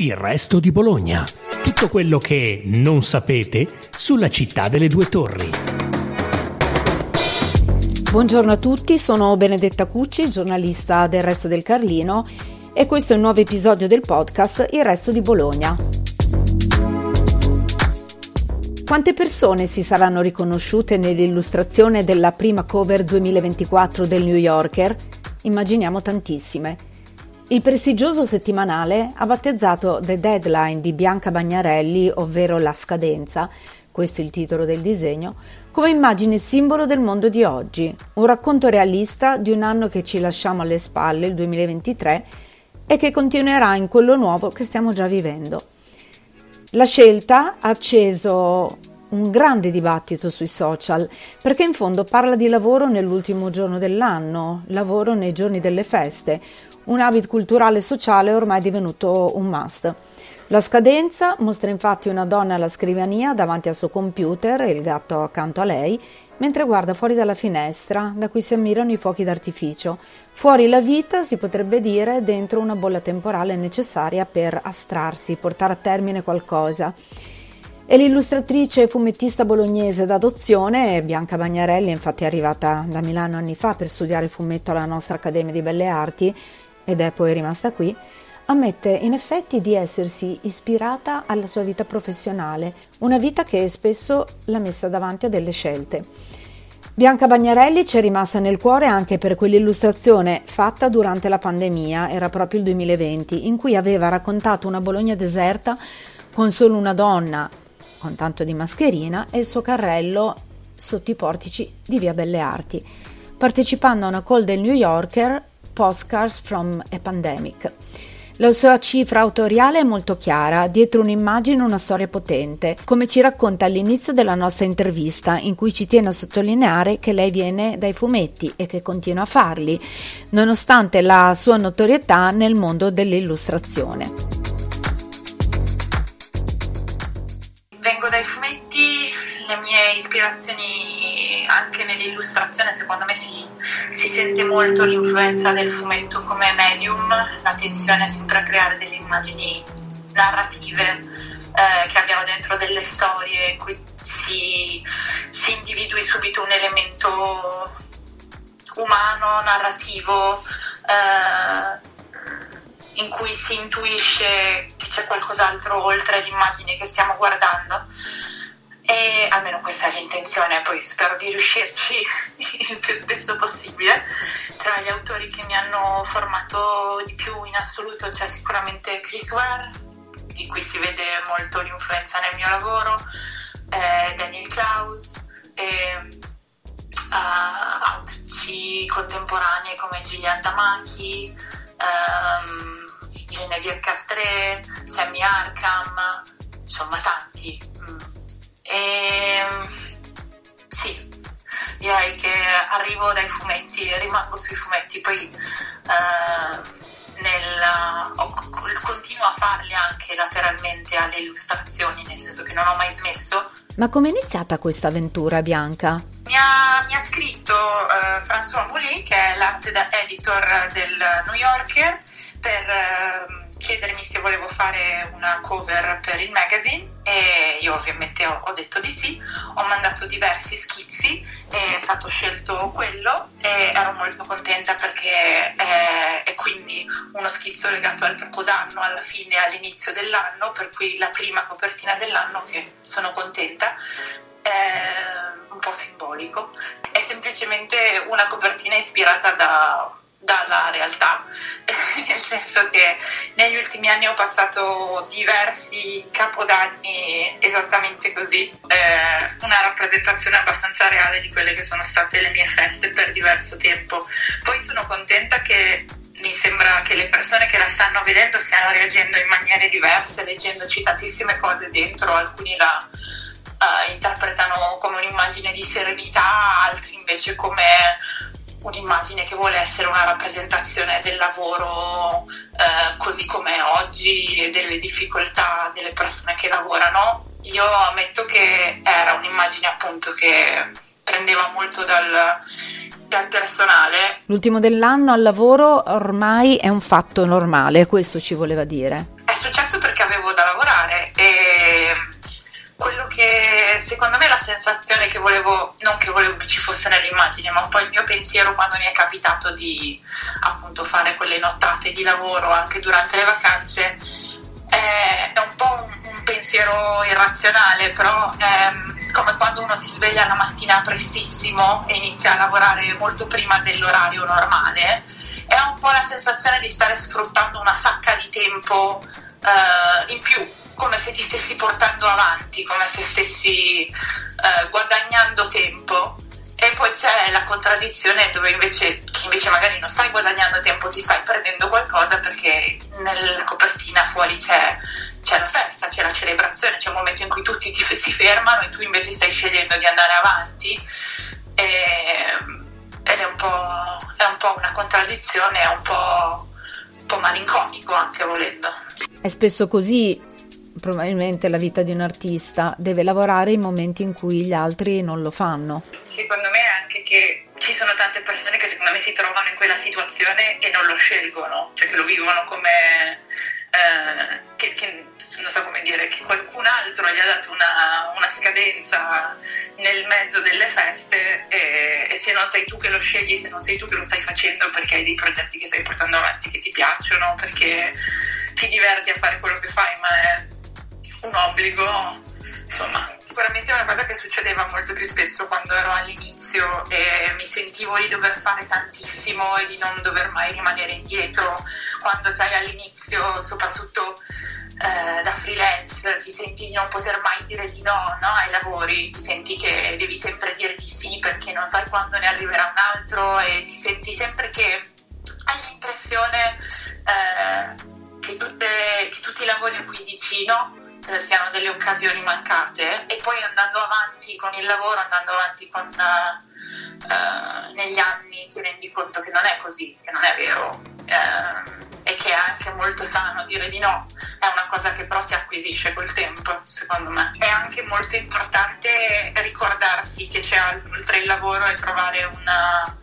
Il resto di Bologna. Tutto quello che non sapete sulla città delle due torri. Buongiorno a tutti, sono Benedetta Cucci, giornalista del Resto del Carlino e questo è un nuovo episodio del podcast Il Resto di Bologna. Quante persone si saranno riconosciute nell'illustrazione della prima cover 2024 del New Yorker? Immaginiamo tantissime. Il prestigioso settimanale ha battezzato The Deadline di Bianca Bagnarelli, ovvero La scadenza, questo è il titolo del disegno, come immagine simbolo del mondo di oggi, un racconto realista di un anno che ci lasciamo alle spalle, il 2023, e che continuerà in quello nuovo che stiamo già vivendo. La scelta ha acceso un grande dibattito sui social, perché in fondo parla di lavoro nell'ultimo giorno dell'anno, lavoro nei giorni delle feste, un habit culturale e sociale ormai divenuto un must. La scadenza mostra infatti una donna alla scrivania davanti al suo computer e il gatto accanto a lei, mentre guarda fuori dalla finestra da cui si ammirano i fuochi d'artificio. Fuori la vita, si potrebbe dire, dentro una bolla temporale necessaria per astrarsi, portare a termine qualcosa. E l'illustratrice fumettista bolognese d'adozione, Bianca Bagnarelli, infatti è arrivata da Milano anni fa per studiare fumetto alla nostra Accademia di Belle Arti ed è poi rimasta qui, ammette in effetti di essersi ispirata alla sua vita professionale, una vita che spesso l'ha messa davanti a delle scelte. Bianca Bagnarelli ci è rimasta nel cuore anche per quell'illustrazione fatta durante la pandemia, era proprio il 2020, in cui aveva raccontato una Bologna deserta con solo una donna, con tanto di mascherina, e il suo carrello sotto i portici di Via Belle Arti, partecipando a una call del New Yorker Postcards from a Pandemic. La sua cifra autoriale è molto chiara, dietro un'immagine una storia potente, come ci racconta all'inizio della nostra intervista, in cui ci tiene a sottolineare che lei viene dai fumetti e che continua a farli, nonostante la sua notorietà nel mondo dell'illustrazione. Vengo dai fumetti, le mie ispirazioni anche nell'illustrazione secondo me si si sente molto l'influenza del fumetto come medium, la tensione sempre a creare delle immagini narrative eh, che abbiano dentro delle storie in cui si, si individui subito un elemento umano, narrativo, eh, in cui si intuisce che c'è qualcos'altro oltre l'immagine che stiamo guardando. E almeno questa è l'intenzione, poi spero di riuscirci il più spesso possibile. Tra gli autori che mi hanno formato di più in assoluto c'è sicuramente Chris Ware, di cui si vede molto l'influenza nel mio lavoro, eh, Daniel Klaus, e uh, autrici contemporanee come Gillian Damaki, um, Genevieve Castré, Sammy Arkham, insomma tanti. Mm e, ehm, sì, direi che arrivo dai fumetti, rimango sui fumetti, poi eh, nel, ho, continuo a farli anche lateralmente alle illustrazioni, nel senso che non ho mai smesso. Ma come è iniziata questa avventura, Bianca? Mi ha, mi ha scritto uh, François Moulet, che è l'art editor del New Yorker, per... Uh, chiedermi se volevo fare una cover per il magazine e io ovviamente ho, ho, detto di sì, ho mandato diversi schizzi è stato scelto quello e ero molto contenta perché è, è quindi uno schizzo legato al capodanno alla fine e all'inizio dell'anno, per cui la prima copertina dell'anno che sono contenta è un po' simbolico, è semplicemente una copertina ispirata da dalla realtà, nel senso che negli ultimi anni ho passato diversi capodanni esattamente così, eh, una rappresentazione abbastanza reale di quelle che sono state le mie feste per diverso tempo. Poi sono contenta che mi sembra che le persone che la stanno vedendo stiano reagendo in maniere diverse, leggendoci tantissime cose dentro, alcuni la uh, interpretano come un'immagine di serenità, altri invece come un'immagine che vuole essere una rappresentazione del lavoro eh, così come oggi e delle difficoltà delle persone che lavorano. Io ammetto che era un'immagine appunto che prendeva molto dal, dal personale. L'ultimo dell'anno al lavoro ormai è un fatto normale, questo ci voleva dire. È successo perché avevo da lavorare e quello che secondo me la sensazione che volevo, non che volevo che ci fosse nell'immagine, ma un po' il mio pensiero quando mi è capitato di appunto fare quelle nottate di lavoro anche durante le vacanze, è, è un po' un, un, pensiero irrazionale, però è come quando uno si sveglia la mattina prestissimo e inizia a lavorare molto prima dell'orario normale, è un po' la sensazione di stare sfruttando una sacca di tempo uh, in più come se ti stessi portando avanti, come se stessi eh, guadagnando tempo. E poi c'è la contraddizione dove invece chi invece magari non stai guadagnando tempo ti stai prendendo qualcosa perché nella copertina fuori c'è, c'è la festa, c'è la celebrazione, c'è un momento in cui tutti ti, si fermano e tu invece stai scegliendo di andare avanti. E, ed è un, è un, po', una contraddizione, è un po', un po' malinconico anche volendo. È spesso così probabilmente la vita di un artista deve lavorare in momenti in cui gli altri non lo fanno. Secondo me anche che ci sono tante persone che secondo me si trovano in quella situazione e non lo scelgono, cioè che lo vivono come eh, che, che, non so come dire, che qualcun altro gli ha dato una, una scadenza nel mezzo delle feste e, e, se non sei tu che lo scegli, se non sei tu che lo stai facendo perché hai dei progetti che stai portando avanti che ti piacciono, perché ti diverti a fare quello che fai, ma è un obbligo, insomma, sicuramente è una cosa che succedeva molto più spesso quando ero all'inizio e mi sentivo di dover fare tantissimo e di non dover mai rimanere indietro. Quando sei all'inizio, soprattutto eh, da freelance, ti senti di non poter mai dire di no, no, ai lavori, ti senti che devi sempre dire di sì perché non sai quando ne arriverà un altro e ti senti sempre che hai l'impressione eh, che, tutte, che tutti i lavori in cui dici no eh, siano delle occasioni mancate e poi andando avanti con il lavoro, andando avanti con, uh, negli anni ti rendi conto che non è così, che non è vero. Uh, e che è anche molto sano dire di no, è una cosa che però si acquisisce col tempo secondo me. È anche molto importante ricordarsi che c'è oltre il lavoro e trovare una,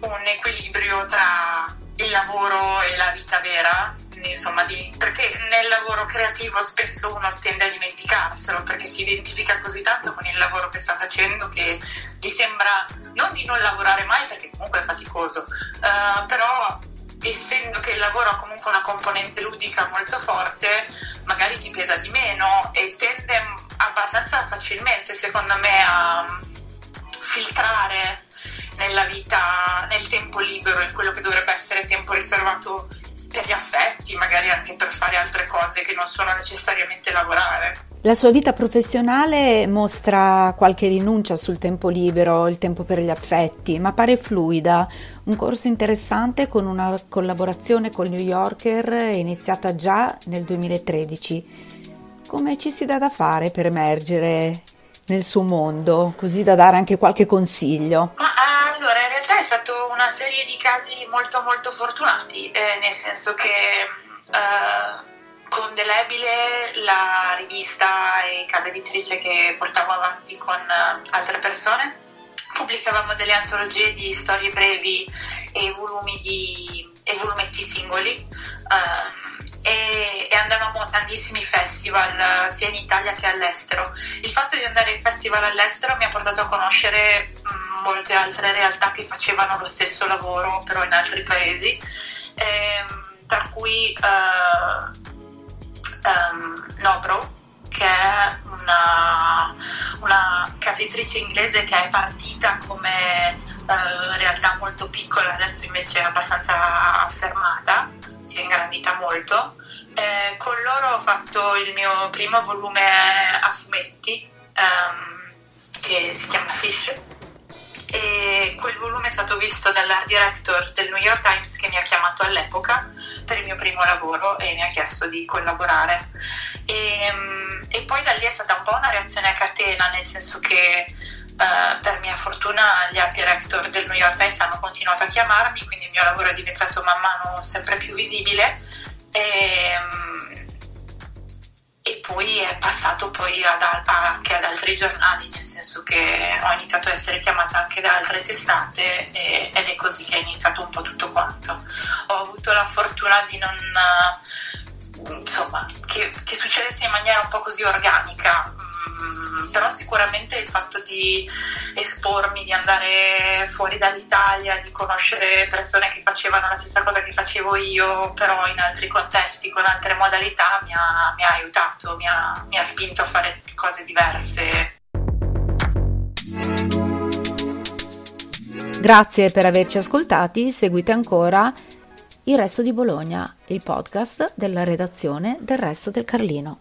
un equilibrio tra il lavoro e la vita vera insomma, di, perché nel lavoro creativo spesso uno tende a dimenticarselo perché si identifica così tanto con il lavoro che sta facendo che gli sembra non di non lavorare mai perché comunque è faticoso, uh, però essendo che il lavoro ha comunque una componente ludica molto forte, magari ti pesa di meno e tende abbastanza facilmente, secondo me, a filtrare nella vita, nel tempo libero, in quello che dovrebbe essere tempo riservato per gli affetti, magari anche per fare altre cose che non sono necessariamente lavorare. La sua vita professionale mostra qualche rinuncia sul tempo libero, il tempo per gli affetti, ma pare fluida. Un corso interessante con una collaborazione col New Yorker iniziata già nel 2013. Come ci si dà da fare per emergere nel suo mondo, così da dare anche qualche consiglio? Ma allora, in realtà è stata una serie di casi molto molto fortunati, eh, nel senso che eh, con Delebile, la rivista e casa editrice che portavo avanti con uh, altre persone, pubblicavamo delle antologie di storie brevi e volumi di, e volumetti singoli. Um, e, e, andavamo a tantissimi festival sia in Italia che all'estero. Il fatto di andare in festival all'estero mi ha portato a conoscere mh, molte altre realtà che facevano lo stesso lavoro però in altri paesi, ehm, tra cui uh, um, Nobro che è una, una casa editrice inglese che è partita come uh, realtà molto piccola, adesso invece è abbastanza affermata, si è ingrandita molto. Eh, con loro ho fatto il mio primo volume a fumetti um, che si chiama Fish e quel volume è stato visto dalla director del New York Times che mi ha chiamato all'epoca per il mio primo lavoro e mi ha chiesto di collaborare e, um, e poi da lì è stata un po' una reazione a catena nel senso che Uh, per mia fortuna gli art director del New York Times hanno continuato a chiamarmi, quindi il mio lavoro è diventato man mano sempre più visibile e, um, e poi è passato poi ad, anche ad altri giornali, nel senso che ho iniziato a essere chiamata anche da altre testate e, ed è così che è iniziato un po' tutto quanto. Ho avuto la fortuna di non insomma, che, che succedesse in maniera un po' così organica però sicuramente il fatto di espormi, di andare fuori dall'Italia, di conoscere persone che facevano la stessa cosa che facevo io, però in altri contesti, con altre modalità, mi ha, mi ha aiutato, mi ha, mi ha spinto a fare cose diverse. Grazie per averci ascoltati, seguite ancora Il Resto di Bologna, il podcast della redazione del Resto del Carlino.